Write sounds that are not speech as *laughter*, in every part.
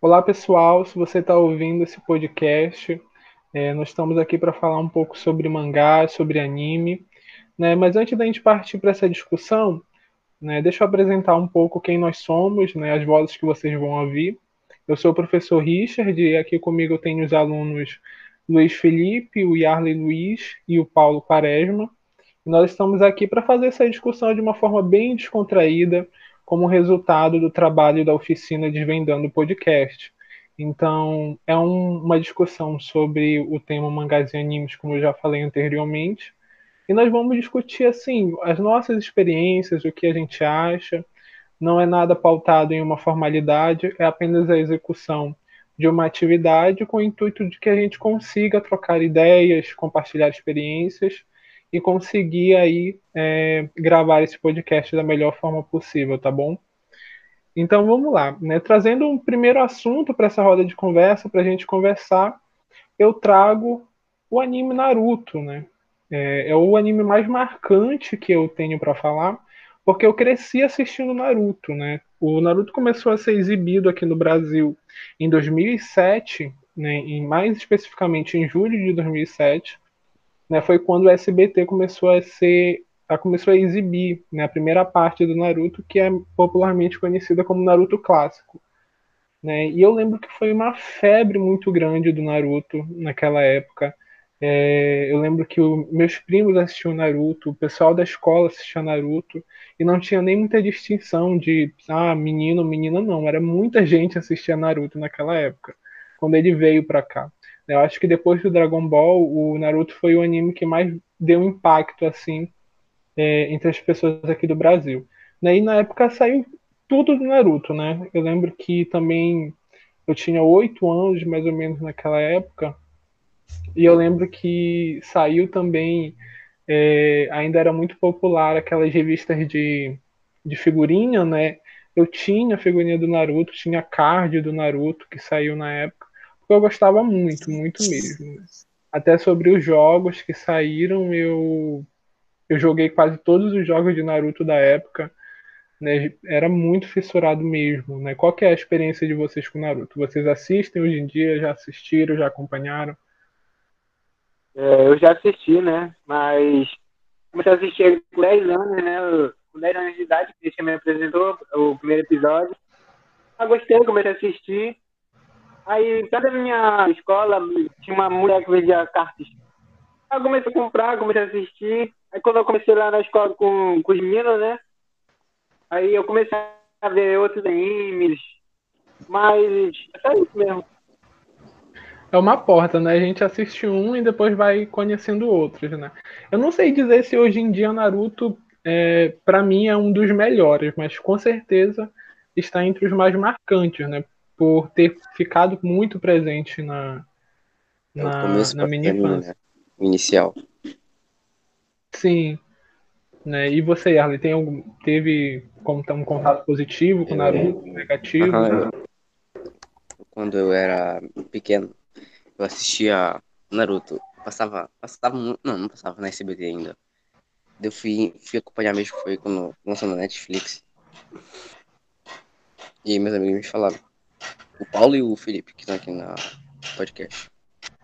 Olá, pessoal. Se você está ouvindo esse podcast, é, nós estamos aqui para falar um pouco sobre mangá, sobre anime. Né? Mas antes da gente partir para essa discussão, né, deixa eu apresentar um pouco quem nós somos, né, as vozes que vocês vão ouvir. Eu sou o professor Richard e aqui comigo eu tenho os alunos Luiz Felipe, o Yarley Luiz e o Paulo Quaresma. E nós estamos aqui para fazer essa discussão de uma forma bem descontraída, como resultado do trabalho da oficina Desvendando o Podcast. Então, é um, uma discussão sobre o tema mangás e animes, como eu já falei anteriormente. E nós vamos discutir, assim, as nossas experiências, o que a gente acha. Não é nada pautado em uma formalidade, é apenas a execução de uma atividade com o intuito de que a gente consiga trocar ideias, compartilhar experiências e conseguir aí é, gravar esse podcast da melhor forma possível, tá bom? Então vamos lá, né? Trazendo um primeiro assunto para essa roda de conversa, para a gente conversar, eu trago o anime Naruto, né? É, é o anime mais marcante que eu tenho para falar, porque eu cresci assistindo Naruto, né? O Naruto começou a ser exibido aqui no Brasil em 2007, né? Em mais especificamente em julho de 2007 né, foi quando o SBT começou a ser a começou a exibir né, a primeira parte do Naruto, que é popularmente conhecida como Naruto clássico. Né? E eu lembro que foi uma febre muito grande do Naruto naquela época. É, eu lembro que o, meus primos assistiam Naruto, o pessoal da escola assistia Naruto, e não tinha nem muita distinção de ah, menino, menina, não. Era muita gente assistia Naruto naquela época, quando ele veio para cá. Eu acho que depois do Dragon Ball, o Naruto foi o anime que mais deu impacto assim é, entre as pessoas aqui do Brasil. E na época saiu tudo do Naruto, né? Eu lembro que também eu tinha oito anos mais ou menos naquela época e eu lembro que saiu também é, ainda era muito popular aquelas revistas de, de figurinha, né? Eu tinha a figurinha do Naruto, tinha card do Naruto que saiu na época eu gostava muito, muito mesmo. Até sobre os jogos que saíram, eu, eu joguei quase todos os jogos de Naruto da época. Né? Era muito fissurado mesmo. Né? Qual é a experiência de vocês com Naruto? Vocês assistem hoje em dia? Já assistiram? Já acompanharam? É, eu já assisti, né? Mas comecei a assistir com 10 anos, né? Com 10 anos de idade, que você me apresentou o primeiro episódio. Eu gostei, comecei a assistir. Aí, perto da minha escola, tinha uma mulher que vendia cartas. Aí comecei a comprar, comecei a assistir. Aí quando eu comecei lá na escola com, com os meninos, né? Aí eu comecei a ver outros animes. Mas é só isso mesmo. É uma porta, né? A gente assiste um e depois vai conhecendo outros, né? Eu não sei dizer se hoje em dia Naruto, é, para mim, é um dos melhores, mas com certeza está entre os mais marcantes, né? Por ter ficado muito presente na, é na, na minha infância. Né? Inicial. Sim. Né? E você, Arley, tem algum, teve como um contato positivo com o Naruto, é... negativo? Aham, quando eu era pequeno, eu assistia Naruto. Passava, passava, não, não passava na SBT ainda. Eu fui, fui acompanhar mesmo, foi quando lançou na Netflix. E meus amigos me falaram, o Paulo e o Felipe, que estão aqui na podcast.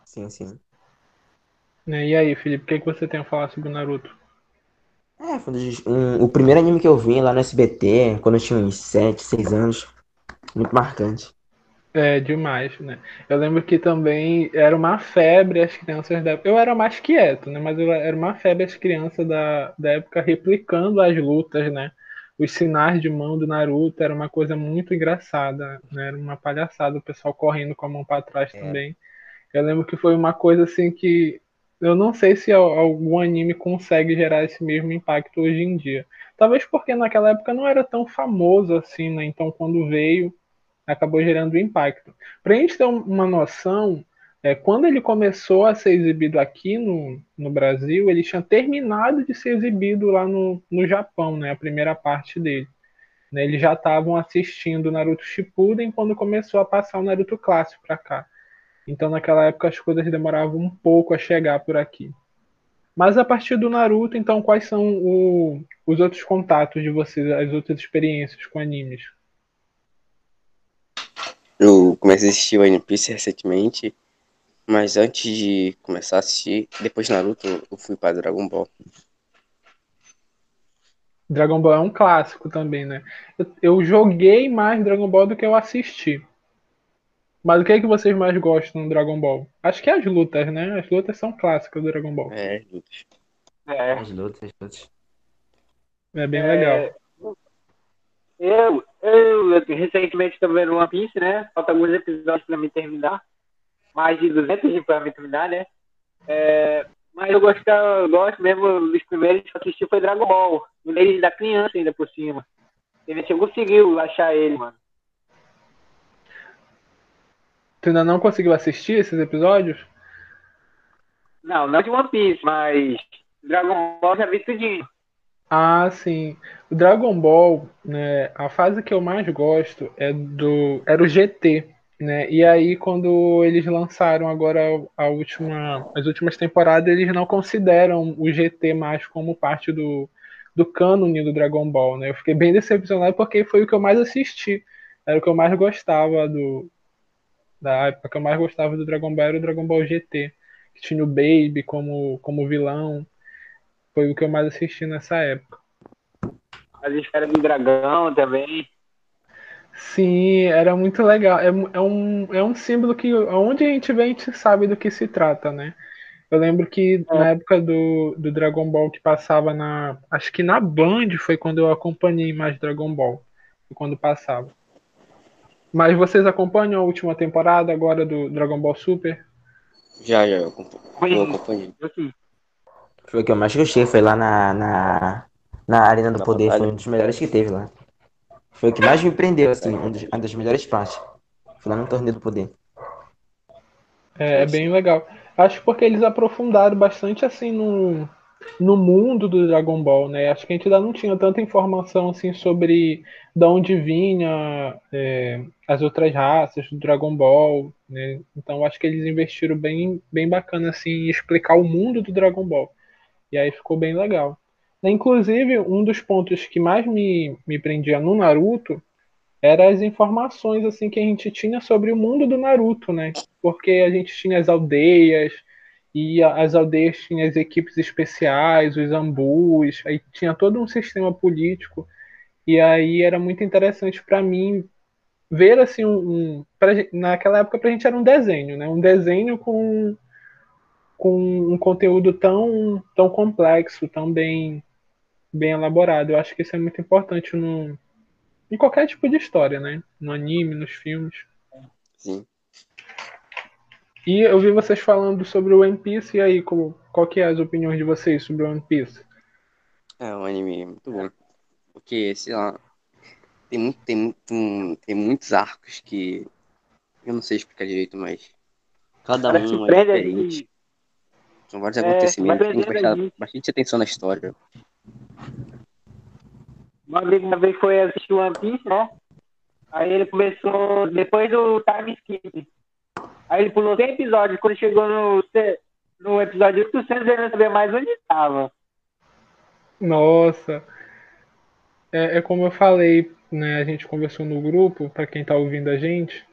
Sim, sim. Né, e aí, Felipe, o que, é que você tem a falar sobre o Naruto? É, foi um, o primeiro anime que eu vi lá no SBT, quando eu tinha uns 7, 6 anos. Muito marcante. É, demais, né? Eu lembro que também era uma febre as crianças da época. Eu era mais quieto, né? Mas eu era uma febre as crianças da, da época replicando as lutas, né? Os sinais de mão do Naruto era uma coisa muito engraçada, né? Era uma palhaçada, o pessoal correndo com a mão para trás é. também. Eu lembro que foi uma coisa assim que eu não sei se algum anime consegue gerar esse mesmo impacto hoje em dia. Talvez porque naquela época não era tão famoso assim, né? Então quando veio, acabou gerando impacto. Pra gente ter uma noção, é, quando ele começou a ser exibido aqui no, no Brasil, ele tinha terminado de ser exibido lá no, no Japão, né, a primeira parte dele. Né, eles já estavam assistindo Naruto Shippuden quando começou a passar o Naruto clássico para cá. Então, naquela época, as coisas demoravam um pouco a chegar por aqui. Mas a partir do Naruto, então, quais são o, os outros contatos de vocês, as outras experiências com animes? Eu comecei a assistir One Piece recentemente, mas antes de começar a assistir, depois de Naruto, eu fui para Dragon Ball. Dragon Ball é um clássico também, né? Eu, eu joguei mais Dragon Ball do que eu assisti. Mas o que é que vocês mais gostam no Dragon Ball? Acho que é as lutas, né? As lutas são clássicas do Dragon Ball. É, lutas. É. As lutas, as lutas. É bem É, legal. Eu, eu, eu recentemente estou vendo One Piece, né? Falta alguns episódios para me terminar. Mais de 200 para me terminar, né? É, mas eu gosto, eu gosto mesmo dos primeiros que eu assisti foi Dragon Ball. Desde da criança ainda por cima. A gente conseguiu achar ele, mano. Tu ainda não conseguiu assistir esses episódios? Não, não de One Piece, mas Dragon Ball já vi tudinho. Ah, sim. O Dragon Ball, né, a fase que eu mais gosto é do era o GT, né? E aí quando eles lançaram agora a última as últimas temporadas, eles não consideram o GT mais como parte do do cânone do Dragon Ball, né? Eu fiquei bem decepcionado porque foi o que eu mais assisti. Era o que eu mais gostava do da época que eu mais gostava do Dragon Ball era o Dragon Ball GT, que tinha o Baby como como vilão. Foi o que eu mais assisti nessa época. As esferas do dragão também. Sim, era muito legal. É, é um, é um símbolo que onde a gente vê, a gente sabe do que se trata, né? Eu lembro que É. na época do, do Dragon Ball que passava na. Acho que na Band foi quando eu acompanhei mais Dragon Ball. Foi quando passava. Mas vocês acompanham a última temporada agora do Dragon Ball Super? Já, já, eu acompanho. Foi, Eu acompanhei. Foi o que eu mais gostei, foi lá na, na, na Arena do Na Poder, foi um dos melhores que teve lá. Foi o que mais me prendeu, assim, um uma das melhores partes. Foi lá no Torneio do Poder. É, é bem legal. Acho porque eles aprofundaram bastante assim no, no mundo do Dragon Ball, né? Acho que a gente ainda não tinha tanta informação assim sobre de onde vinha é, as outras raças do Dragon Ball, né? Então acho que eles investiram bem, bem bacana assim em explicar o mundo do Dragon Ball. E aí ficou bem legal. Inclusive, um dos pontos que mais me, me prendia no Naruto era as informações assim que a gente tinha sobre o mundo do Naruto, né? Porque a gente tinha as aldeias, e as aldeias tinham as equipes especiais, os ambus, aí tinha todo um sistema político, e aí era muito interessante para mim ver assim um, um pra naquela época pra gente era um desenho, né? Um desenho com com um conteúdo tão tão complexo, tão bem bem elaborado. Eu acho que isso é muito importante no em qualquer tipo de história, né? No anime, nos filmes. Sim. E eu vi vocês falando sobre o One Piece, e aí, qual, qual que é as opiniões de vocês sobre o One Piece? É um anime muito bom. Porque, sei lá, tem, muito, tem, muito, tem muitos arcos que eu não sei explicar direito, mas cada Parece que um é diferente. São vários É, acontecimentos, tem que prestar bastante atenção na história. Amigo uma vez foi assistir One Piece, né? Aí ele começou depois do time skip. Aí ele pulou 100 episódios. Quando chegou no, no episódio 800, ele não sabia mais onde estava. Nossa, é, é como eu falei, né? A gente conversou no grupo, para quem tá ouvindo a gente,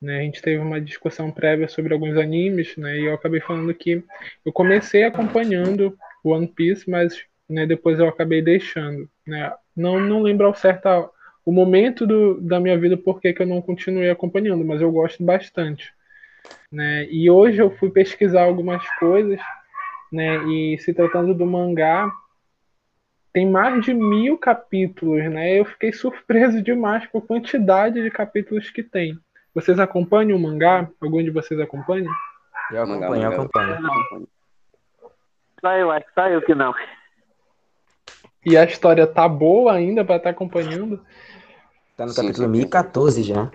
né? A gente teve uma discussão prévia sobre alguns animes, né? E eu acabei falando que eu comecei acompanhando One Piece, mas né, depois eu acabei deixando, né? Não, não lembro ao certo o momento do, da minha vida porque que eu não continuei acompanhando, mas eu gosto bastante, né? E hoje eu fui pesquisar algumas coisas, né? E se tratando do mangá, tem mais de mil capítulos, né? Eu fiquei *laughs* surpreso demais com a quantidade de capítulos que tem. Vocês acompanham o mangá? Algum de vocês acompanha? Eu Mangá, acompanho, eu acompanho. Só eu, acho só eu que não. E a história tá boa ainda pra estar acompanhando? Tá no Sim, capítulo sim. 1014 já.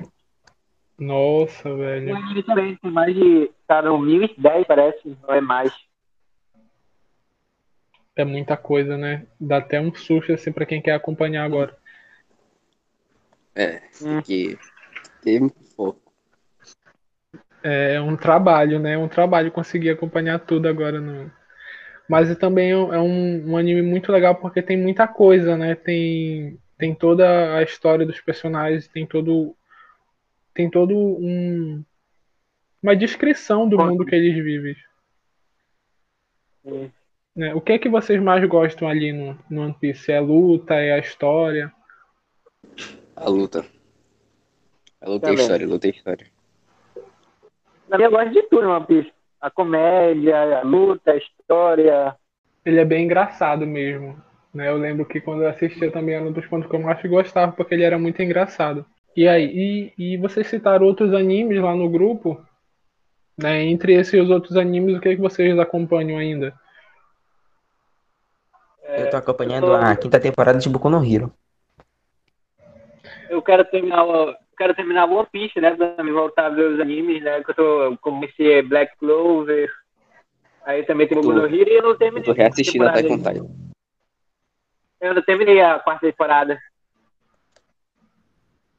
Nossa, velho. tem mais de. Tá no 1010, parece, ou é mais. É muita coisa, né? Dá até um susto assim pra quem quer acompanhar agora. É, Hum. que teve foco. É um trabalho, né? É um trabalho conseguir acompanhar tudo agora no. Mas também é um- é um, um anime muito legal porque tem muita coisa, né? Tem, tem toda a história dos personagens, tem todo tem todo um uma descrição do mundo que eles vivem. Né? O que é que vocês mais gostam ali no, no One Piece? É a luta, é a história? A luta. A luta é Também. história, a luta é história. Eu gosto de tudo, One Piece. A comédia, a luta, a história. Ele é bem engraçado mesmo. Né? Eu lembro que quando eu assistia também era um dos pontos que eu mais gostava, porque ele era muito engraçado. E aí, e, e vocês citaram outros animes lá no grupo? Né? Entre esses e os outros animes, o que, é que vocês acompanham ainda? Eu tô acompanhando a quinta temporada de Boku no Hero. Eu quero terminar o, eu quero terminar One Piece, né? Pra me voltar a ver os animes, né? Que eu tô, eu comecei Black Clover. Aí também tem o Boku no Hero e eu não Eu terminei. tô reassistindo até com Titan. Eu não terminei a quarta temporada.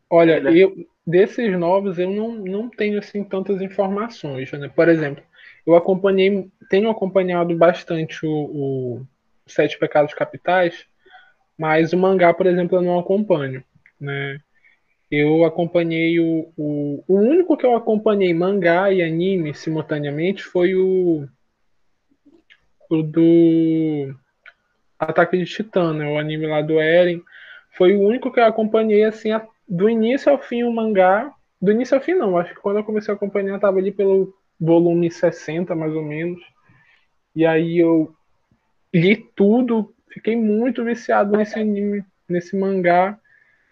Olha, Ainda. eu, desses novos eu não, não tenho assim tantas informações, né? Por exemplo, eu acompanhei, tenho acompanhado bastante o, o Sete Pecados Capitais, mas o mangá, por exemplo, eu não acompanho, né? Eu acompanhei o, o, o único que eu acompanhei mangá e anime simultaneamente foi o, o do Ataque de Titã, né? O anime lá do Eren. Foi o único que eu acompanhei assim a- do início ao fim o mangá. Do início ao fim não, acho que quando eu comecei a acompanhar estava ali pelo volume 60 mais ou menos. E aí eu li tudo, fiquei muito viciado nesse anime, nesse mangá,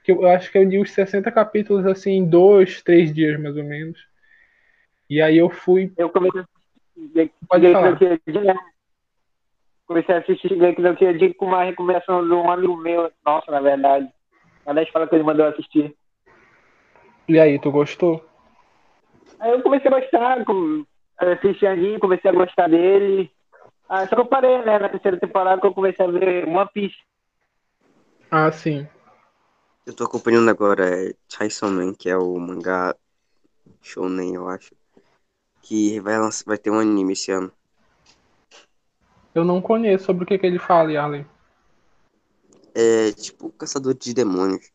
que eu acho que eu li os 60 capítulos assim em dois, três dias mais ou menos. E aí eu fui, Eu comecei a assistir Pode falar. Comecei a assistir Shingeki no Kyojin com uma recomendação de um amigo meu. Nossa, na verdade. Aliás, fala que ele mandou assistir. e aí, tu gostou? Aí eu comecei a gostar, com, assisti anime, comecei a gostar dele. Ah, só que eu parei, né, na terceira temporada que eu comecei a ver One Piece. Ah, sim. Eu tô acompanhando agora é, Chainsaw Man, que é o mangá shonen, eu acho. Que vai, lançar, vai ter um anime esse ano. Eu não conheço sobre o que, que ele fala, Yarley. É tipo Caçador de Demônios.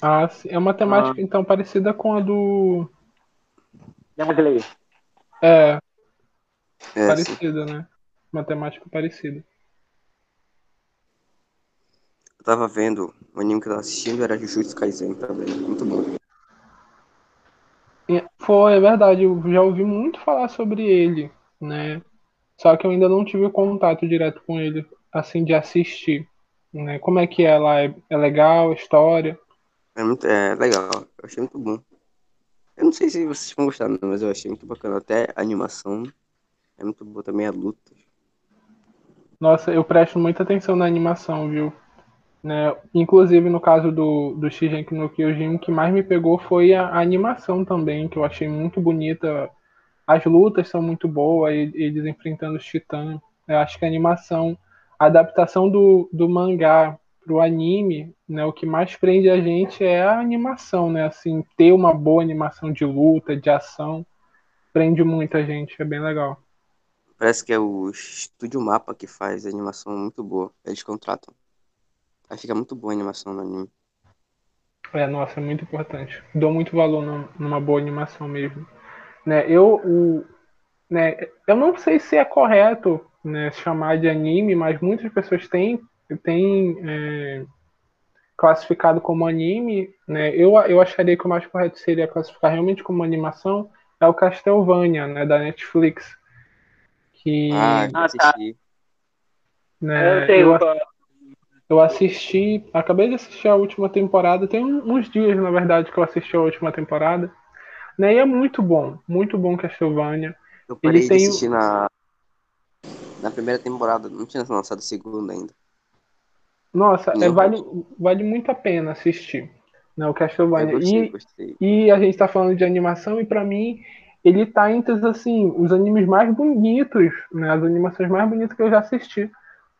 Ah, sim. É uma temática então parecida com a do. Demon Slayer. É, É, parecida, né? Uma temática parecida. Eu tava vendo, o anime que eu tava assistindo era Jujutsu Kaisen também. Muito bom. E- Foi, é verdade, eu já ouvi muito falar sobre ele, né? Só que eu ainda não tive contato direto com ele, assim, de assistir. Né? Como é que é lá? É, é legal a história? É muito é, legal. Eu achei muito bom. Eu não sei se vocês vão gostar, não, mas eu achei muito bacana. Até a animação é muito boa também, a luta. Nossa, eu presto muita atenção na animação, viu? Né? Inclusive, no caso do, do Shingeki no Kyojin, o que mais me pegou foi a, a animação também, que eu achei muito bonita. As lutas são muito boas, eles enfrentando os titãs. Eu acho que a animação, a adaptação do, do mangá pro anime, né, o que mais prende a gente é a animação, né? Assim, ter uma boa animação de luta, de ação, prende muita gente, é bem legal. Parece que é o Estúdio Mapa que faz animação muito boa. Eles contratam. Aí fica muito boa a animação no anime. É, nossa, é muito importante. Dou muito valor num- numa boa animação mesmo. Né, eu, o, né, eu não sei se é correto né, chamar de anime, mas muitas pessoas têm, têm é, classificado como anime. Né, eu, eu acharia que o mais correto seria classificar realmente como animação. É o Castlevania, né, da Netflix. Que, Ah, Ah, já tá. assisti. né, eu eu, eu assisti, acabei de assistir a última temporada, tem uns dias, na verdade, que eu assisti a última temporada. Né, e é muito bom, muito bom Castlevania. Eu parei de tem assistir na, na primeira temporada. Não tinha lançado a segunda ainda. Nossa, é, vale, vale muito a pena assistir né, o Castlevania. gostei, E, gostei. e a gente tá falando de animação, e pra mim, ele tá entre assim, os animes mais bonitos, né, as animações mais bonitas que eu já assisti.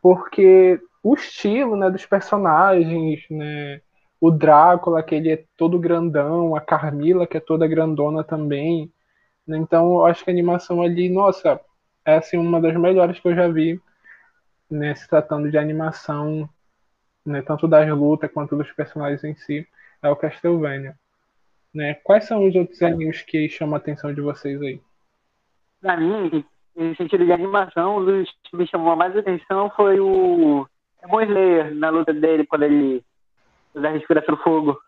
Porque o estilo né, dos personagens, né, o Drácula, que ele é todo grandão, a Carmila, que é toda grandona também. né, Então, eu acho que a animação ali, nossa, é assim, uma das melhores que eu já vi, né, se tratando de animação, né, tanto das lutas quanto dos personagens em si, é o Castlevania. Né? Quais são os outros animes que chamam a atenção de vocês aí? Pra mim, em sentido de animação, dos que me chamou mais atenção foi o Demon Slayer, na luta dele, quando ele usa a respiração do fogo.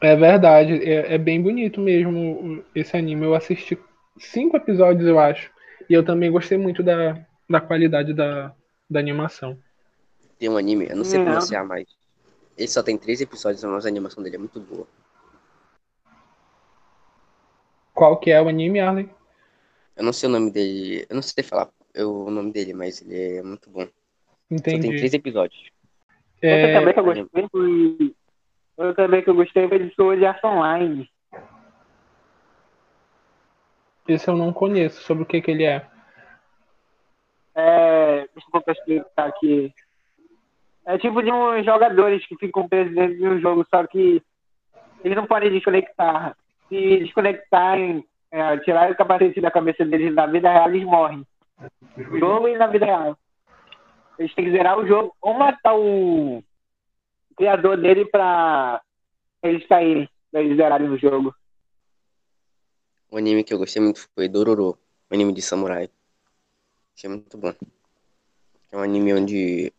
É verdade, é, é, bem bonito mesmo esse anime. Eu assisti cinco episódios, eu acho. E eu também gostei muito da, da qualidade da, da animação. Tem um anime, eu não sei pronunciar mais. Ele só tem três episódios, mas a animação dele é muito boa. Qual que é o anime, Arlen? Eu não sei o nome dele. Eu não sei falar eu, o nome dele, mas ele é muito bom. Entendi. Só tem três episódios. É... Outra também que eu gostei foi. Outra também que eu gostei foi de Sword Art Online. Esse eu não conheço. Sobre o que, que ele é? É. Deixa eu explicar aqui. É tipo de uns jogadores que ficam presos dentro de um jogo, só que eles não podem desconectar. Se desconectarem, é, tirar o capacete da cabeça deles na vida real, eles morrem. No jogo e na vida real. Eles têm que zerar o jogo ou matar o criador dele pra eles caírem, pra eles zerarem o jogo. O anime que eu gostei muito foi Dororo, o anime de samurai. Achei muito bom. É um anime onde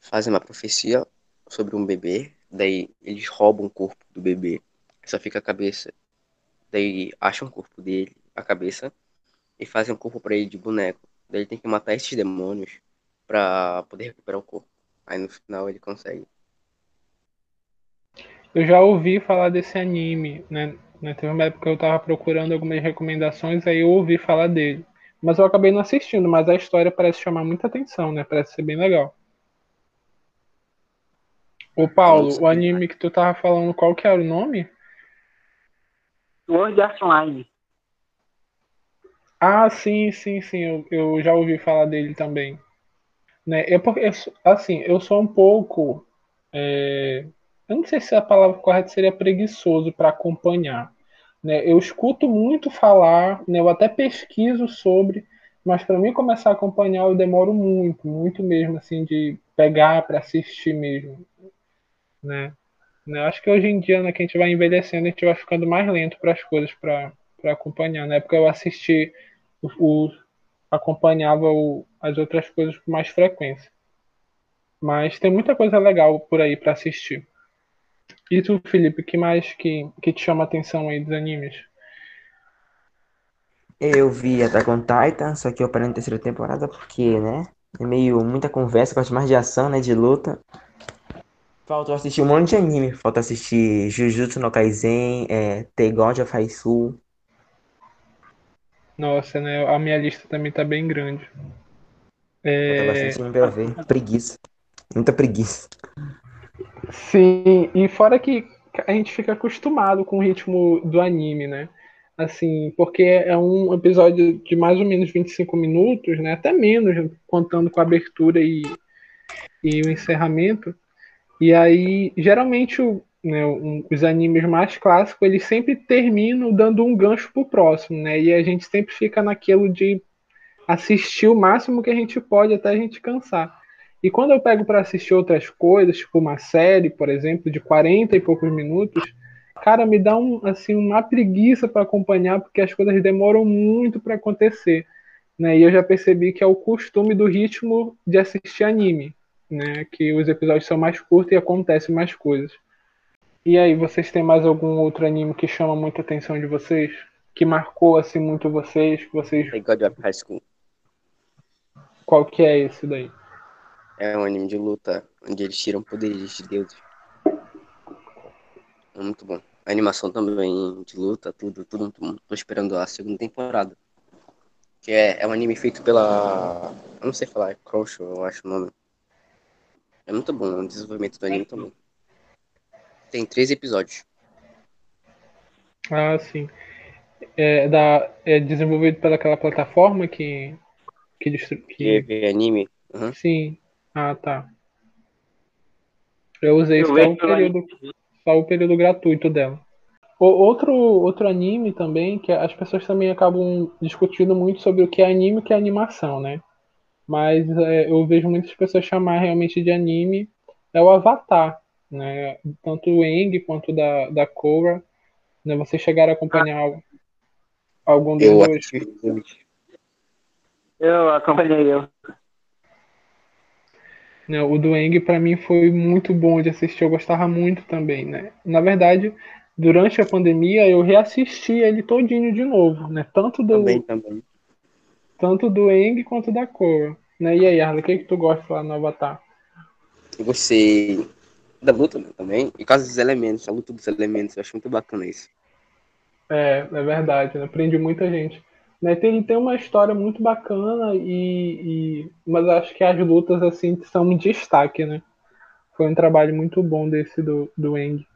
fazem uma profecia sobre um bebê, daí eles roubam o corpo do bebê, só fica a cabeça Daí acham o corpo dele, a cabeça, e fazem um corpo para ele de boneco. Daí ele tem que matar esses demônios para poder recuperar o corpo. Aí no final ele consegue. Eu já ouvi falar desse anime, né? né? Teve uma época que eu tava procurando algumas recomendações, aí eu ouvi falar dele. Mas eu acabei não assistindo, mas a história parece chamar muita atenção, né? Parece ser bem legal. Ô Paulo, o anime que tu tava falando, qual que era o nome? Sword Art Online. Ah, sim, sim, sim, eu, eu já ouvi falar dele também. Né? Eu, assim, eu sou um pouco. É, eu não sei se a palavra correta seria preguiçoso para acompanhar. Né? Eu escuto muito falar, né? eu até pesquiso sobre, mas para mim começar a acompanhar eu demoro muito, muito mesmo, assim, de pegar para assistir mesmo. Né? Né? Acho que hoje em dia, né, que a gente vai envelhecendo, a gente vai ficando mais lento para as coisas para acompanhar. Na época eu assisti, o, o acompanhava o, as outras coisas com mais frequência. Mas tem muita coisa legal por aí para assistir. E tu, Felipe, que mais que, que te chama a atenção aí dos animes? Eu vi Attack on Titan, só que eu parei na terceira temporada porque, né? É meio muita conversa, gosto mais de ação, né? De luta. Falta assistir um monte de anime. Falta assistir Jujutsu no Kaisen, é, The God of Haisu. Nossa, né? A minha lista também tá bem grande. É... Bastante pra ver. Preguiça. Muita preguiça. Sim, e fora que a gente fica acostumado com o ritmo do anime, né? Assim, porque é um episódio de mais ou menos 25 minutos, né? Até menos, contando com a abertura e, e o encerramento. E aí, geralmente, o, né, um, os animes mais clássicos, eles sempre terminam dando um gancho pro próximo, né? E a gente sempre fica naquilo de assistir o máximo que a gente pode até a gente cansar. E quando eu pego para assistir outras coisas, tipo uma série, por exemplo, de 40 e poucos minutos, cara, me dá um, assim, uma preguiça para acompanhar, porque as coisas demoram muito para acontecer. Né? E eu já percebi que é o costume do ritmo de assistir anime né? Que os episódios são mais curtos e acontecem mais coisas. E aí, vocês têm mais algum outro anime que chama muita atenção de vocês? Que marcou assim muito vocês? Que vocês... God of High School. Qual que é esse daí? É um anime de luta onde eles tiram poderes de deuses. É muito bom. A animação também de luta, tudo, tudo muito bom. Tô esperando a segunda temporada. Que é, é um anime feito pela. Eu não sei falar, é Crush, eu acho o nome. É muito bom o desenvolvimento do anime também. Tem três episódios. Ah, sim. É, da, é desenvolvido pelaquela plataforma que. Que, distri... que... que anime? Uhum. Sim. Ah, tá. Eu usei Eu só, o período, só o período gratuito dela. O, outro, outro anime também, que as pessoas também acabam discutindo muito sobre o que é anime e o que é animação, né? mas é, eu vejo muitas pessoas chamar realmente de anime é o Avatar, né? Tanto o Eng quanto da, da Korra, Né? Vocês chegaram a acompanhar algum dos Eu dois? Eu acompanhei eu. Né, o do Eng para mim foi muito bom de assistir, eu gostava muito também, né? Na verdade, durante a pandemia eu reassisti ele todinho de novo, né? Tanto do Também, também. tanto do Eng quanto da Korra, né? E aí, Arla, o que que tu gosta lá no Avatar? Eu gostei da luta né, também. E caso dos elementos, a luta dos elementos. Eu acho muito bacana isso. É, é verdade, né? Muita gente. Né, tem, tem uma história muito bacana e, e mas acho que as lutas assim são um destaque, né? Foi um trabalho muito bom desse do, do Eng.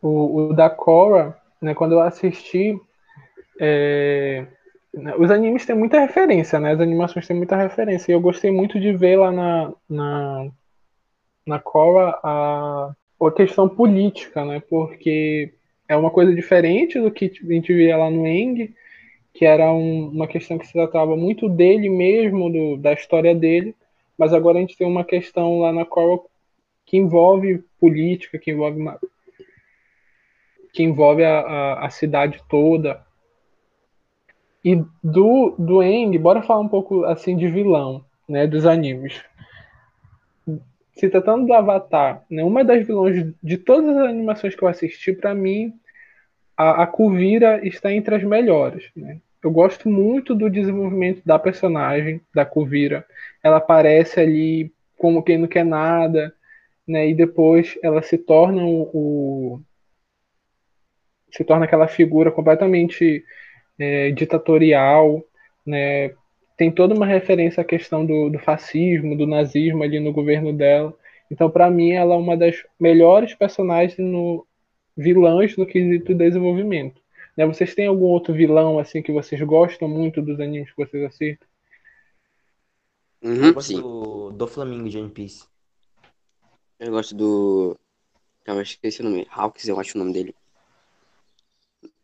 O, o da Korra, né, quando eu assisti, é, os animes têm muita referência, né? As animações têm muita referência. E eu gostei muito de ver lá na, na, na Korra a, a questão política, né? Porque é uma coisa diferente do que a gente via lá no Eng, que era um, uma questão que se tratava muito dele mesmo, do, da história dele, mas agora a gente tem uma questão lá na Korra que envolve política, que envolve uma, que envolve a, a, a, cidade toda. E do, do Eng, bora falar um pouco assim de vilão, né, dos animes. Se tratando do Avatar, né, uma das vilões de todas as animações que eu assisti, para mim, a, a Kuvira está entre as melhores. Né? Eu gosto muito do desenvolvimento da personagem, da Kuvira. Ela aparece ali como quem não quer nada, né? E depois ela se torna o, o se torna aquela figura completamente é, ditatorial, né? Tem toda uma referência à questão do, do fascismo, do nazismo ali no governo dela. Então, para mim, ela é uma das melhores personagens no vilãs no quesito desenvolvimento. Né? Vocês têm algum outro vilão assim que vocês gostam muito dos animes que vocês assistem? Uhum, Eu gosto sim. do, do Flamingo de One Piece. Eu gosto do. Calma, eu esqueci o nome. Hawks, eu acho o nome dele.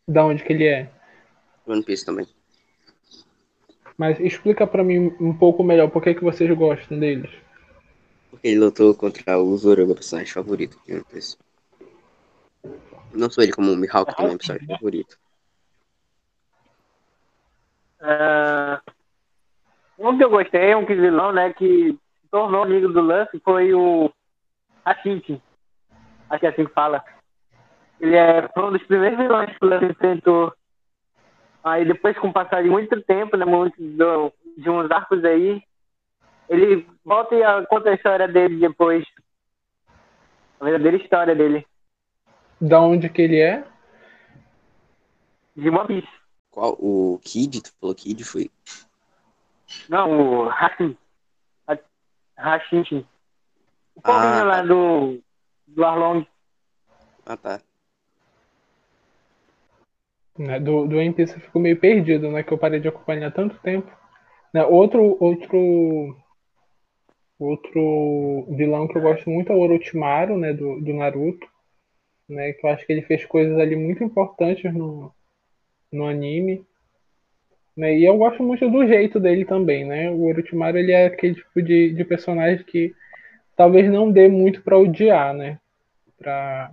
Da onde que ele é? One Piece também. Mas explica para mim um pouco melhor por que, que vocês gostam deles. Porque ele lutou contra o Zoro, meu personagem favorito de One Piece. Não sou ele como o Mihawk também, é meu personagem favorito. Ah, um que eu gostei, um que vilão, né, que se tornou amigo do Luffy foi o Hashiki. Acho que é assim que fala. Ele é um dos primeiros vilões que o Luffy enfrentou. Aí depois, com o passar de muito tempo, né, muito do, de uns arcos aí, ele volta e conta a história dele depois. A verdadeira história dele. Da onde que ele é? De One Piece. Qual? O Kid? Tu falou Kid? Foi. Não, o Hashin. Hashin. O povinho Ah, lá tá. do, do Arlong. Ah, tá. Né, Do, do One Piece eu fico meio perdido, né? Que eu parei de acompanhar tanto tempo. Né, outro, outro, outro vilão que eu gosto muito é o Orochimaru, né? Do, do Naruto. Né, que eu acho que ele fez coisas ali muito importantes no, no anime. Né, e eu gosto muito do jeito dele também, né? O Orochimaru ele é aquele tipo de, de personagem que talvez não dê muito pra odiar, né? Pra,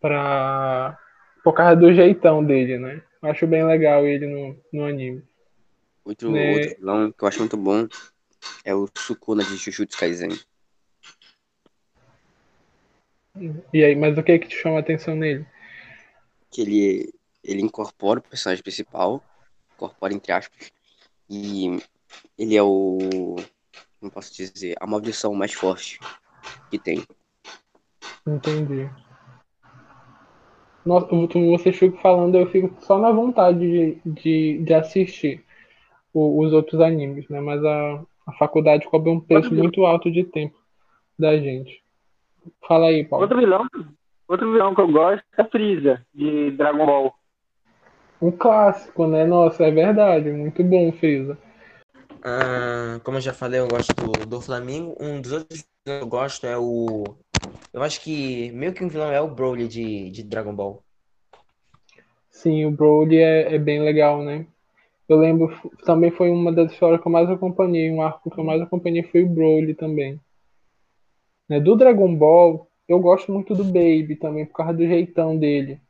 pra, por causa do jeitão dele, né? Eu acho bem legal ele no, no anime. Outro, Né. outro vilão que eu acho muito bom é o Sukuna de Jujutsu Kaisen. E aí, mas o que é que te chama a atenção nele? Que ele, ele incorpora o personagem principal, incorpora entre aspas, e ele é o. Como posso dizer? A maldição mais forte que tem. Entendi. Nossa, vocês ficam falando, eu fico só na vontade de, de, de assistir o- os outros animes, né? Mas a, a faculdade cobra um preço muito alto de tempo da gente. Fala aí, Paulo. Outro vilão, outro vilão que eu gosto é a Freeza, de Dragon Ball. Um clássico, né? Nossa, é verdade. Muito bom, Freeza. Ah, como eu já falei, eu gosto do, do Flamingo. Um dos outros que eu gosto é o. Eu acho que meio que um vilão é o Broly de, de Dragon Ball. Sim, o Broly é, é bem legal, né? Eu lembro, também foi uma das histórias que eu mais acompanhei, um arco que eu mais acompanhei foi o Broly também. Né? Do Dragon Ball, eu gosto muito do Baby também, por causa do jeitão dele.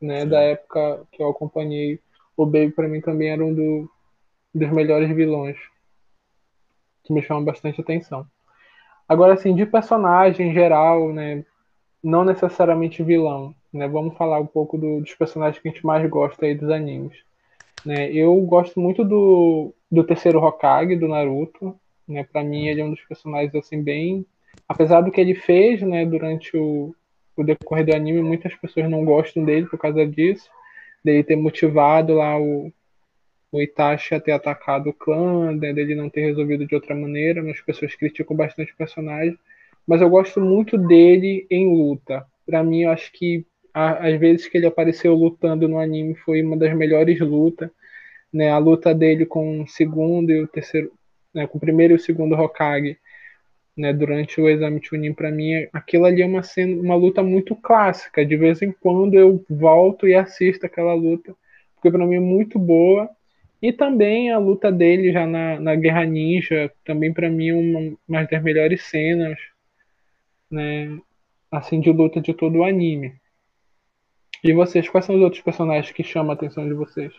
Né? Da época que eu acompanhei, o Baby para mim também era um do, dos melhores vilões. Que me chama bastante atenção. Agora, assim, de personagem em geral, né? Não necessariamente vilão, né? Vamos falar um pouco do, dos personagens que a gente mais gosta aí dos animes. Né? Eu gosto muito do, do terceiro Hokage, do Naruto. Né? Para mim, ele é um dos personagens assim bem. Apesar do que ele fez né, durante o, o decorrer do anime, muitas pessoas não gostam dele por causa disso. Dele ter motivado lá o, o Itachi ter atacado o clã, né, dele não ter resolvido de outra maneira, mas as pessoas criticam bastante o personagem. Mas eu gosto muito dele em luta. Para mim, eu acho que às vezes que ele apareceu lutando no anime foi uma das melhores lutas. Né? A luta dele com o segundo e o terceiro, né? com o primeiro e o segundo Hokage, né? durante o exame Chunin, para mim, aquilo ali é uma, cena, uma luta muito clássica. De vez em quando eu volto e assisto aquela luta, porque para mim é muito boa. E também a luta dele já na, na Guerra Ninja, também para mim é uma, uma das melhores cenas, né? Assim, de luta de todo o anime. E vocês, quais são os outros personagens que chamam a atenção de vocês?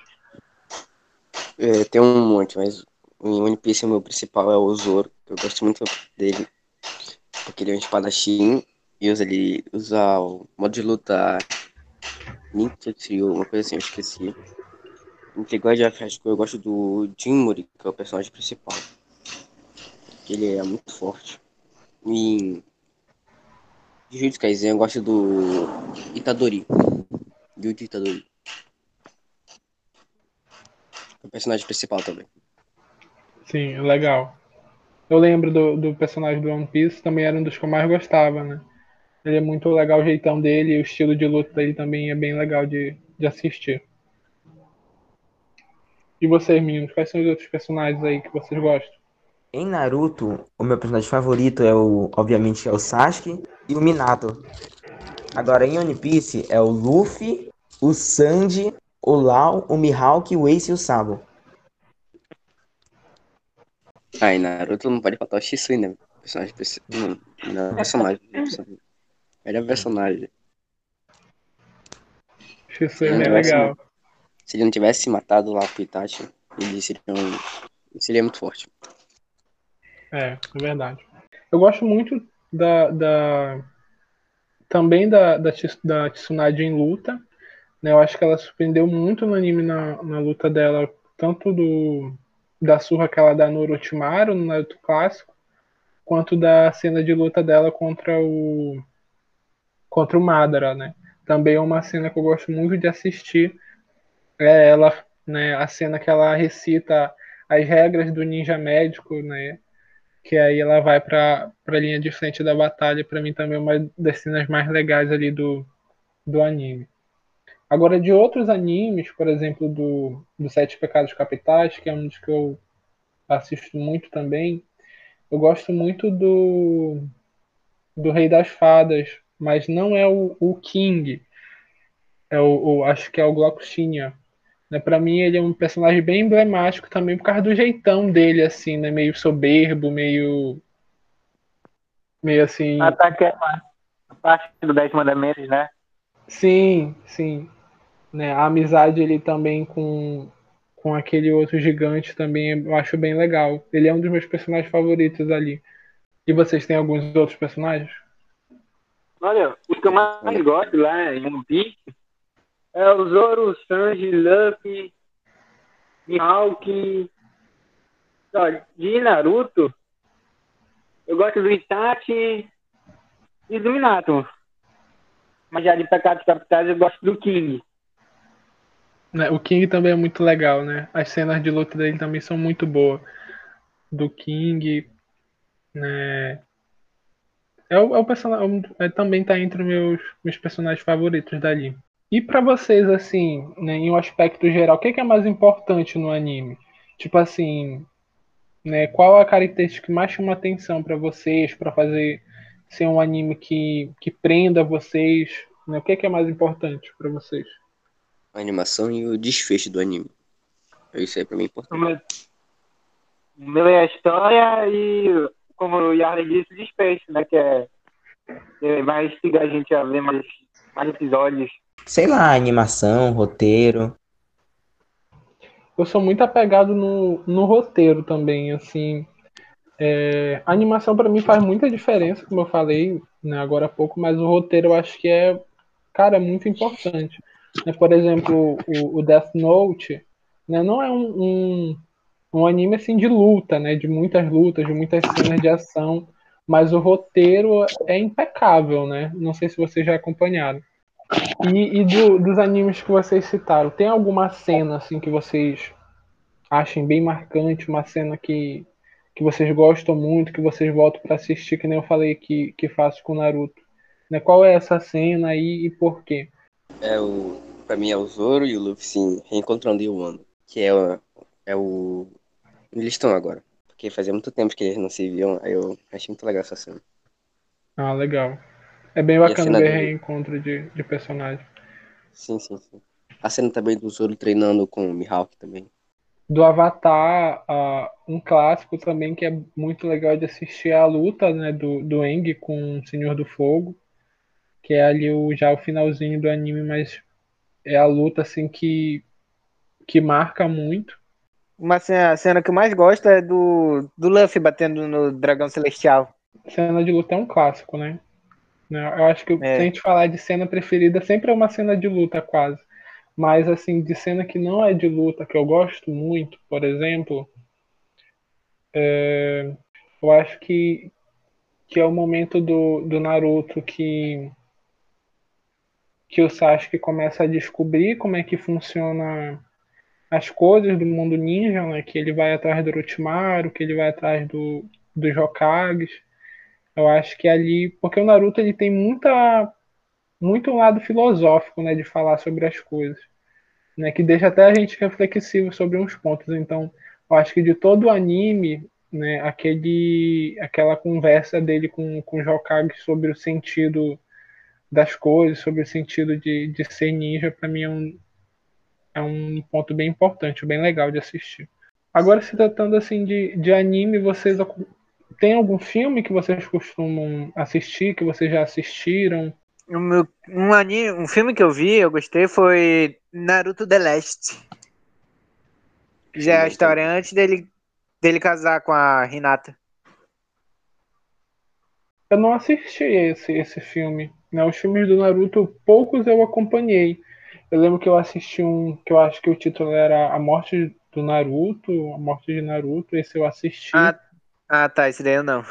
É, tem um monte, mas em One Piece o meu principal é o Zoro. Eu gosto muito dele. Porque ele é um espadachim e usa, ele usa o modo de luta Nintetsu, uma coisa assim, eu esqueci. Entre God High eu gosto do Jinmuri, que é o personagem principal. Ele é muito forte. E Jujutsu Kaisen eu gosto do Itadori e o ditador. O personagem principal também. Sim, legal. Eu lembro do, do personagem do One Piece, também era um dos que eu mais gostava, né? Ele é muito legal o jeitão dele e o estilo de luta dele também é bem legal de, de assistir. E vocês, meninos, quais são os outros personagens aí que vocês gostam? Em Naruto, o meu personagem favorito é o, obviamente, é o Sasuke e o Minato. Agora, em One Piece, é o Luffy, o Sandy, o Lau, o Mihawk, o Ace e o Sabo. Ai, Naruto não pode faltar o Shisui, né? Personagem, não, não é personagem. Melhor personagem. Shisui é bem legal. Se ele não tivesse matado lá o Itachi, ele seria, um, seria muito forte. É, é verdade. Eu gosto muito da, da também da, da, da Tsunade em luta. Né? Eu acho que ela surpreendeu muito no anime na, na luta dela, tanto do da surra que ela dá no Orochimaru, no Naruto clássico, quanto da cena de luta dela contra o contra o Madara, né? Também é uma cena que eu gosto muito de assistir. É ela, né, a cena que ela recita as regras do ninja médico, né? que aí ela vai para a linha de frente da batalha, para mim também é uma das cenas mais legais ali do, do anime. Agora, de outros animes, por exemplo, do, do Sete Pecados Capitais, que é um dos que eu assisto muito também, eu gosto muito do, do Rei das Fadas, mas não é o, o King, é o, o, acho que é o Gloxinia, né? Para mim, ele é um personagem bem emblemático também por causa do jeitão dele, assim, né? Meio soberbo, meio. Meio assim. Ataque é a parte do Dez Mandamentos, né? Sim, sim. Né? A amizade ele também com, com aquele outro gigante também eu acho bem legal. Ele é um dos meus personagens favoritos ali. E vocês têm alguns outros personagens? Olha, o que eu mais gosto lá em One Piece é o Zoro, Sanji, Luffy, Mihawk. Olha, de Naruto, eu gosto do Itachi e do Minato. Mas já de Pecados Capitais eu gosto do King. Né, o King também é muito legal, né? As cenas de luta dele também são muito boas. Do King, né? É o, é o personagem, é, também tá entre os meus, meus personagens favoritos dali. E para vocês, assim, né, em um aspecto geral, o que, é mais importante no anime? Tipo assim, né, qual a característica que mais chama atenção para vocês, para fazer ser um anime que, que prenda vocês? Né? O que, é mais importante para vocês? A animação e o desfecho do anime. Isso aí pra mim é importante. O meu é a história e, como o Yarley disse, o desfecho, né? Que é É, vai instigar a gente a ver mais, mais episódios. Sei lá, animação, roteiro. Eu sou muito apegado no, no roteiro também, assim. É, a animação para mim faz muita diferença, como eu falei né, agora há pouco, mas o roteiro eu acho que é, cara, muito importante. Né, por exemplo, o, o Death Note né, não é um, um, um, anime assim de luta, né, de muitas lutas, de muitas cenas de ação, mas o roteiro é impecável, né? Não sei se vocês já acompanharam. E, e do, dos animes que vocês citaram, tem alguma cena assim que vocês achem bem marcante, uma cena que, que vocês gostam muito, que vocês voltam para assistir, que nem eu falei que, que faço com Naruto? Né? Qual é essa cena aí e por quê? É o, pra mim é o Zoro e o Luffy sim, reencontrando o Wano, que é o, é o... Eles estão agora, porque fazia muito tempo que eles não se viam, aí eu achei muito legal essa cena. Ah, legal. É bem bacana ver do... reencontro de, de personagem. Sim, sim, sim. A cena também do Zoro treinando com o Mihawk também. Do Avatar, uh, um clássico também que é muito legal de assistir é a luta né, do, do Eng com o Senhor do Fogo. Que é ali o, já o finalzinho do anime, mas é a luta assim que, que marca muito. Uma cena, a cena que eu mais gosto é do, do Luffy batendo no Dragão Celestial. Cena de luta é um clássico, né? Né? Eu acho que é. se a gente falar de cena preferida, sempre é uma cena de luta, quase. Mas, assim, de cena que não é de luta, que eu gosto muito, por exemplo, é, eu acho que, que é o momento do, do Naruto que, que o Sasuke começa a descobrir como é que funciona as coisas do mundo ninja, né? Que ele vai atrás do Orochimaru, que ele vai atrás do, dos Hokages eu acho que ali, porque o Naruto ele tem muita muito um lado filosófico, né, de falar sobre as coisas, né, que deixa até a gente reflexivo sobre uns pontos. Então, eu acho que de todo o anime, né, aquele aquela conversa dele com com o Hokage sobre o sentido das coisas, sobre o sentido de, de ser ninja, para mim é um, é um ponto bem importante, bem legal de assistir. Agora, se tratando assim de, de anime, vocês tem algum filme que vocês costumam assistir, que vocês já assistiram? Meu, um, anime, um filme que eu vi, eu gostei, foi Naruto The Last. Já é a história antes dele, dele casar com a Hinata. Eu não assisti esse, esse filme. Né? Os filmes do Naruto, poucos eu acompanhei. Eu lembro que eu assisti um que eu acho que o título era A Morte do Naruto, A Morte de Naruto, esse eu assisti. Ah, ah, tá, esse daí eu não.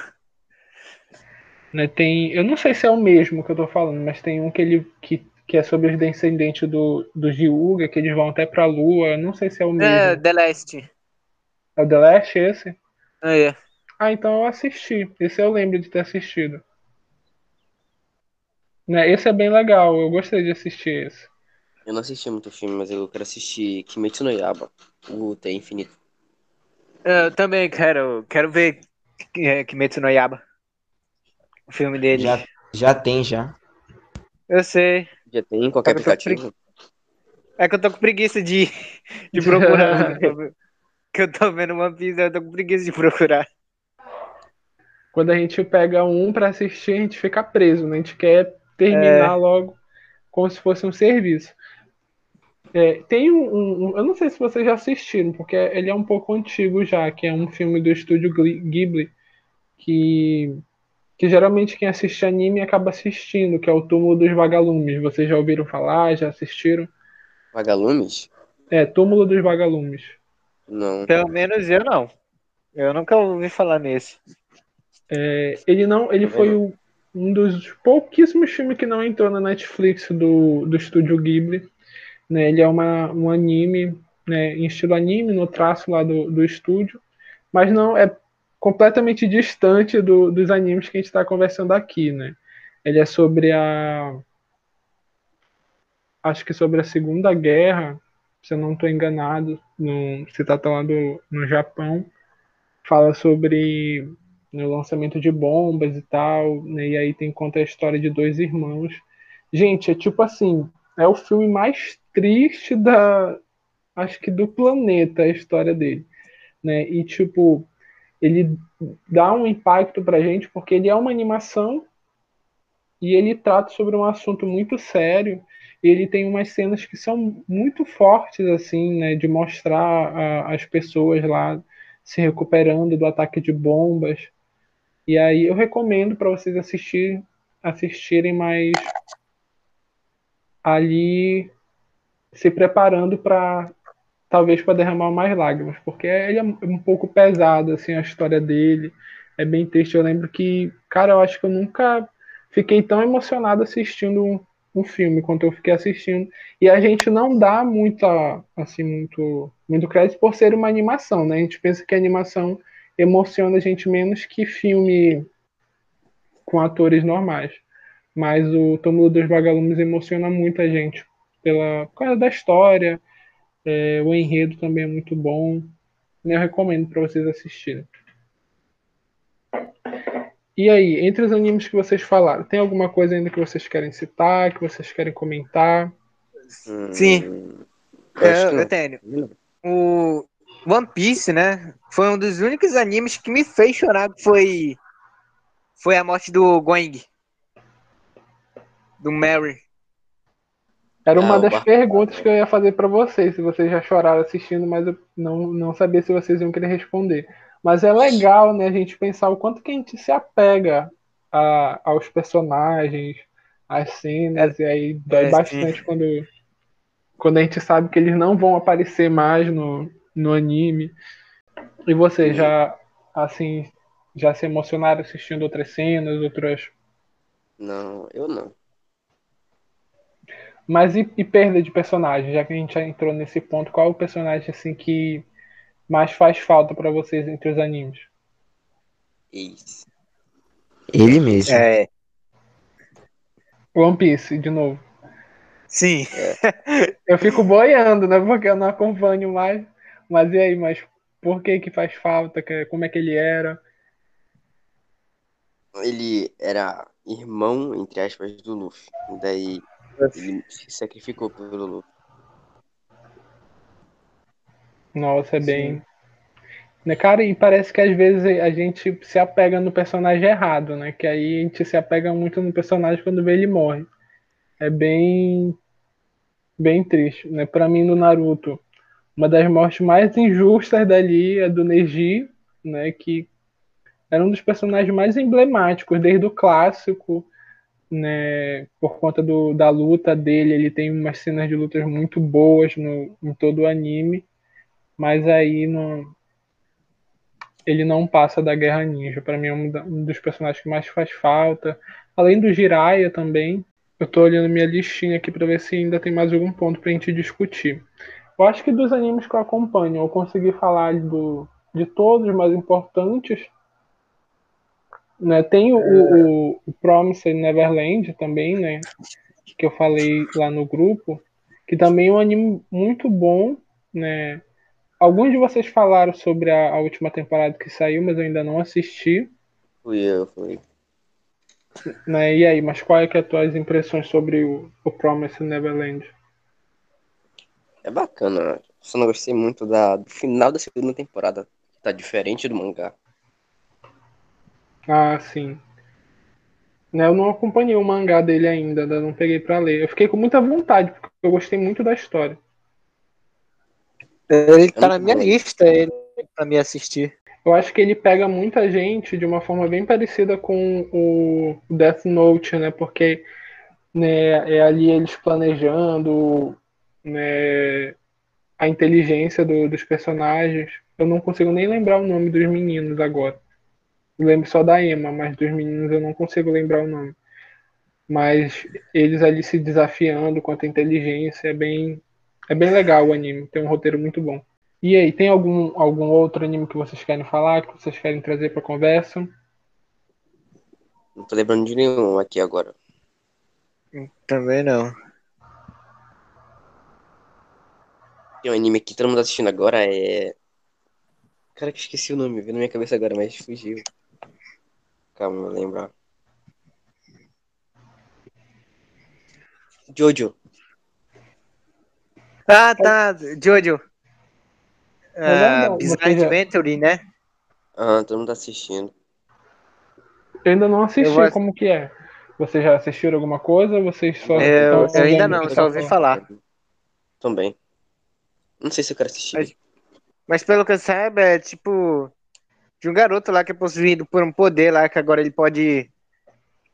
Né, tem, eu não sei se é o mesmo que eu tô falando, mas tem um que ele que, que é sobre os descendentes do, do Ryuga, que eles vão até pra lua. não sei se é o mesmo. É, The Last. É o The Last esse? Ah, é. Ah, então eu assisti. Esse eu lembro de ter assistido. Né, esse é bem legal, eu gostei de assistir esse. Eu não assisti muito filme, mas eu quero assistir Kimetsu no Yaba, o Tem Infinito. Eu também quero, quero ver é, Kimetsu no Yaba. O filme dele. Já, já tem, já. Eu sei. Já tem em qualquer aplicativo. É que eu tô com preguiça de, de procurar. *laughs* que eu tô vendo uma pizza, eu tô com preguiça de procurar. Quando a gente pega um pra assistir, a gente fica preso, né? A gente quer terminar é... logo como se fosse um serviço. É, tem um, um, Eu não sei se vocês já assistiram, porque ele é um pouco antigo já, que é um filme do estúdio Ghibli, que, que geralmente quem assiste anime acaba assistindo, que é o Túmulo dos Vagalumes. Vocês já ouviram falar? Já assistiram? Vagalumes? É, Túmulo dos Vagalumes. Não. Pelo menos eu não. Eu nunca ouvi falar nesse. É, ele não. Ele foi o, um dos pouquíssimos filmes que não entrou na Netflix do, do estúdio Ghibli. Né? Ele é uma, um anime, né, em estilo anime, no traço lá do, do estúdio, mas não é completamente distante do, dos animes que a gente está conversando aqui. Né? Ele é sobre a. Acho que sobre a Segunda Guerra, se eu não estou enganado, no, se está lá no Japão. Fala sobre né, o lançamento de bombas e tal, né, e aí tem conta a história de dois irmãos. Gente, é tipo assim, é o filme mais triste da acho que do planeta a história dele, né? E tipo, ele dá um impacto pra gente porque ele é uma animação, e ele trata sobre um assunto muito sério. Ele tem umas cenas que são muito fortes, assim, né, de mostrar a, as pessoas lá se recuperando do ataque de bombas. E aí eu recomendo para vocês assistir, assistirem, mas ali se preparando para talvez para derramar mais lágrimas, porque ele é um pouco pesado assim a história dele, é bem triste. Eu lembro que, cara, eu acho que eu nunca fiquei tão emocionado assistindo um, um filme quanto eu fiquei assistindo. E a gente não dá muita assim muito muito crédito por ser uma animação, né? A gente pensa que a animação emociona a gente menos que filme com atores normais. Mas o Túmulo dos Vagalumes emociona muito a gente pela por causa da história, é, o enredo também é muito bom. Eu recomendo para vocês assistirem. E aí, entre os animes que vocês falaram, tem alguma coisa ainda que vocês querem citar, que vocês querem comentar? Sim. Eu, eu tenho. O One Piece, né? Foi um dos únicos animes que me fez chorar, foi foi a morte do Going. Do Mary. Era uma ah, das perguntas que eu ia fazer para vocês, se vocês já choraram assistindo, mas eu não, não sabia se vocês iam querer responder. Mas é legal, né, a gente pensar o quanto que a gente se apega a, aos personagens, às cenas, é, e aí dói é, bastante quando, quando a gente sabe que eles não vão aparecer mais no, no anime. E vocês já, assim, já se emocionaram assistindo outras cenas, outras. Não, eu não. Mas e, e, perda de personagem? Já que a gente já entrou nesse ponto, qual é o personagem assim que mais faz falta para vocês entre os animes? Isso. Ele mesmo. É. One Piece, de novo. Sim. É. Eu fico boiando, né? Porque eu não acompanho mais. Mas e aí, mas por que que faz falta? Como é que ele era? Ele era irmão, entre aspas, do Luffy. Daí ele se sacrificou pelo Luffy. Nossa, é bem. Né, cara, e parece que às vezes a gente se apega no personagem errado, né? Que aí a gente se apega muito no personagem quando vê ele morre. É bem. bem triste, né? Pra mim, no Naruto, uma das mortes mais injustas dali é do Neji, né? Que era um dos personagens mais emblemáticos, desde o clássico né, por conta do, da luta dele, ele tem umas cenas de lutas muito boas no, em todo o anime, mas aí ele não passa da Guerra Ninja. Para mim é um, um, dos personagens que mais faz falta. Além do Jiraiya também. Eu tô olhando minha listinha aqui para ver se ainda tem mais algum ponto pra gente discutir. Eu acho que dos animes que eu acompanho, eu consegui falar do, de todos os mais importantes. Né? Tem o, o, o Promised Neverland também, né? Que eu falei lá no grupo, que também é um anime muito bom, né? Alguns de vocês falaram sobre a, a última temporada que saiu, mas eu ainda não assisti. Fui eu, fui. Né? E aí, mas quais é que é as tuas impressões sobre o, o Promised Neverland? É bacana. Só não gostei muito da, do final da segunda temporada. Que tá diferente do mangá. Ah, sim. Né, eu não acompanhei o mangá dele ainda, ainda não peguei para ler. Eu fiquei com muita vontade, porque eu gostei muito da história. Ele tá na minha lista ele, pra me assistir. Eu acho que ele pega muita gente de uma forma bem parecida com o Death Note, né? Porque né, é ali eles planejando né, a inteligência do, dos personagens. Eu não consigo nem lembrar o nome dos meninos agora. Eu lembro só da Emma, mas dos meninos eu não consigo lembrar o nome. Mas eles ali se desafiando quanto à inteligência, é bem, é bem legal o anime, tem um roteiro muito bom. E aí, tem algum, algum outro anime que vocês querem falar, que vocês querem trazer para conversa? Não tô lembrando de nenhum aqui agora. Também não. Tem um anime que todo mundo tá assistindo agora, é. Cara, que esqueci o nome, veio na minha cabeça agora, mas fugiu. Calma, eu lembrar. Jojo. Ah, tá. Jojo. Uh, Bizarre Adventure, né? Ah, todo mundo tá assistindo. Eu ainda não assisti, vou... como que é? Vocês já assistiram alguma coisa ou vocês só. Eu, eu ainda não, só ouvi falar. Também. Não sei se eu quero assistir. Mas, mas pelo que eu saiba, é tipo. De um garoto lá que é possuído por um poder lá, que agora ele pode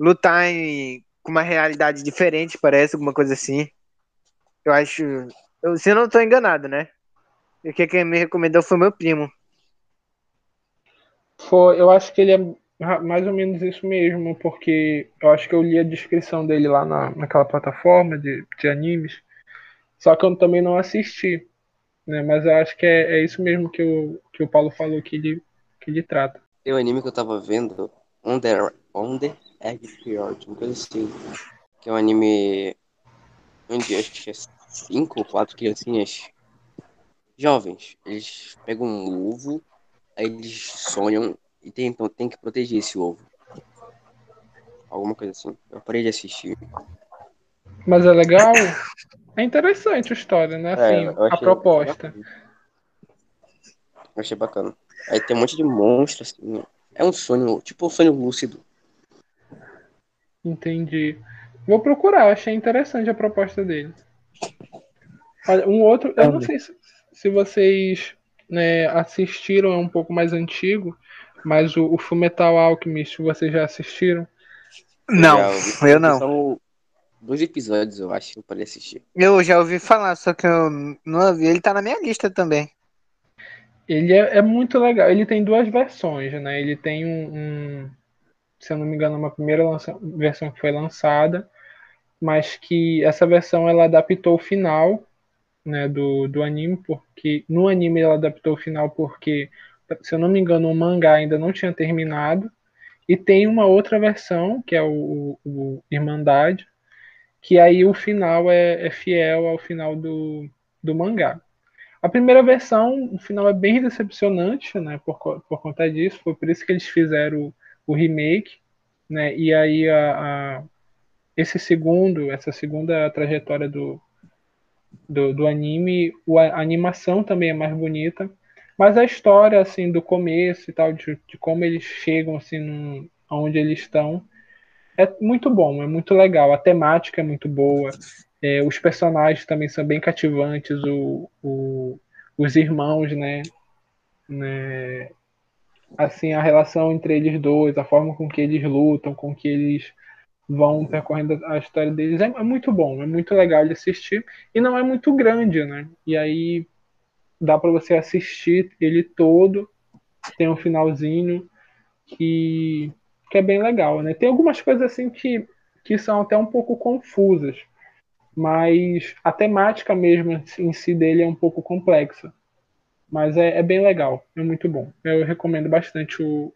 lutar em, com uma realidade diferente, parece, alguma coisa assim. Eu acho. Eu, se eu não estou enganado, né? Porque quem me recomendou foi meu primo. Foi, eu acho que ele é mais ou menos isso mesmo, porque eu acho que eu li a descrição dele lá na, naquela plataforma de, de animes, só que eu também não assisti, né? Mas eu acho que é, é isso mesmo que o, que o Paulo falou que ele, que ele trata. Tem um anime que eu tava vendo, On the Egg Fjord, uma coisa assim, que é um anime onde acho que é cinco ou quatro criancinhas jovens, eles pegam um ovo Aí eles sonham e tentam, tem que proteger esse ovo. Alguma coisa assim. Eu parei de assistir. Mas é legal. É interessante a história, né? Assim, é, a proposta. Bacana. Eu achei bacana. Aí tem um monte de monstros, assim. É um sonho, tipo um sonho lúcido. Entendi. Vou procurar, achei interessante a proposta dele. Olha, um outro, eu não sei se, se vocês né, assistiram, é um pouco mais antigo, mas o, o Fullmetal Alchemist, vocês já assistiram? Não, eu, eu não. São dois episódios, eu acho, para assistir. Eu já ouvi falar, só que eu não ouvi. Ele tá na minha lista também. Ele é, é muito legal. Ele tem duas versões, né? Ele tem um, um se eu não me engano, uma primeira lança, versão que foi lançada, mas que essa versão ela adaptou o final né, do, do anime, porque no anime ela adaptou o final porque, se eu não me engano, o mangá ainda não tinha terminado. E tem uma outra versão, que é o, o Irmandade, que aí o final é, é, fiel ao final do, do mangá. A primeira versão, o final é bem decepcionante, né, por, por conta disso, foi por isso que eles fizeram o, o remake, né, e aí a, a, esse segundo, essa segunda trajetória do, do, do anime. A animação também é mais bonita. Mas a história, assim, do começo e tal, de, de como eles chegam, assim, num, onde eles estão, é muito bom, é muito legal. A temática é muito boa. É, os personagens também são bem cativantes. O, o, os irmãos, né? né? Assim, a relação entre eles dois, a forma com que eles lutam, com que eles vão percorrendo a história deles. É, é, muito bom, é muito legal de assistir e não é muito grande, né? E aí dá para você assistir ele todo, tem um finalzinho que, que é bem legal, né? Tem algumas coisas assim que, que são até um pouco confusas, mas a temática mesmo em si dele é um pouco complexa. Mas é, é bem legal, é muito bom. Eu recomendo bastante o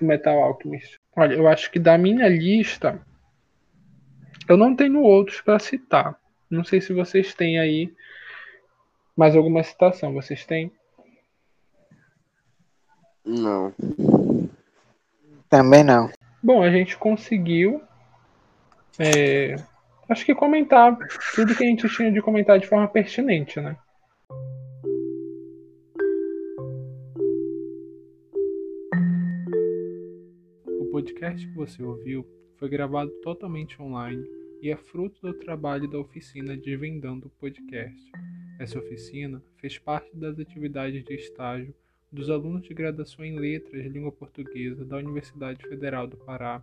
Metal Alchemist. Olha, eu acho que da minha lista, eu não tenho outros para citar. Não sei se vocês têm aí mais alguma citação. Vocês têm? Não. Também não. Bom, a gente conseguiu. É, acho que comentar tudo que a gente tinha de comentar de forma pertinente, né? O podcast que você ouviu foi gravado totalmente online e é fruto do trabalho da oficina Desvendando Podcast. Essa oficina fez parte das atividades de estágio dos alunos de graduação em Letras de Língua Portuguesa da Universidade Federal do Pará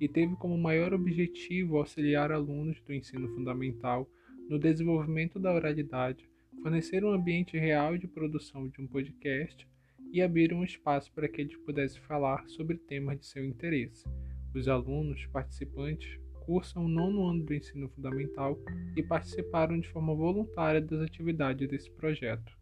e teve como maior objetivo auxiliar alunos do ensino fundamental no desenvolvimento da oralidade, fornecer um ambiente real de produção de um podcast e abrir um espaço para que eles pudessem falar sobre temas de seu interesse. Os alunos participantes cursam o nono ano do ensino fundamental e participaram de forma voluntária das atividades desse projeto.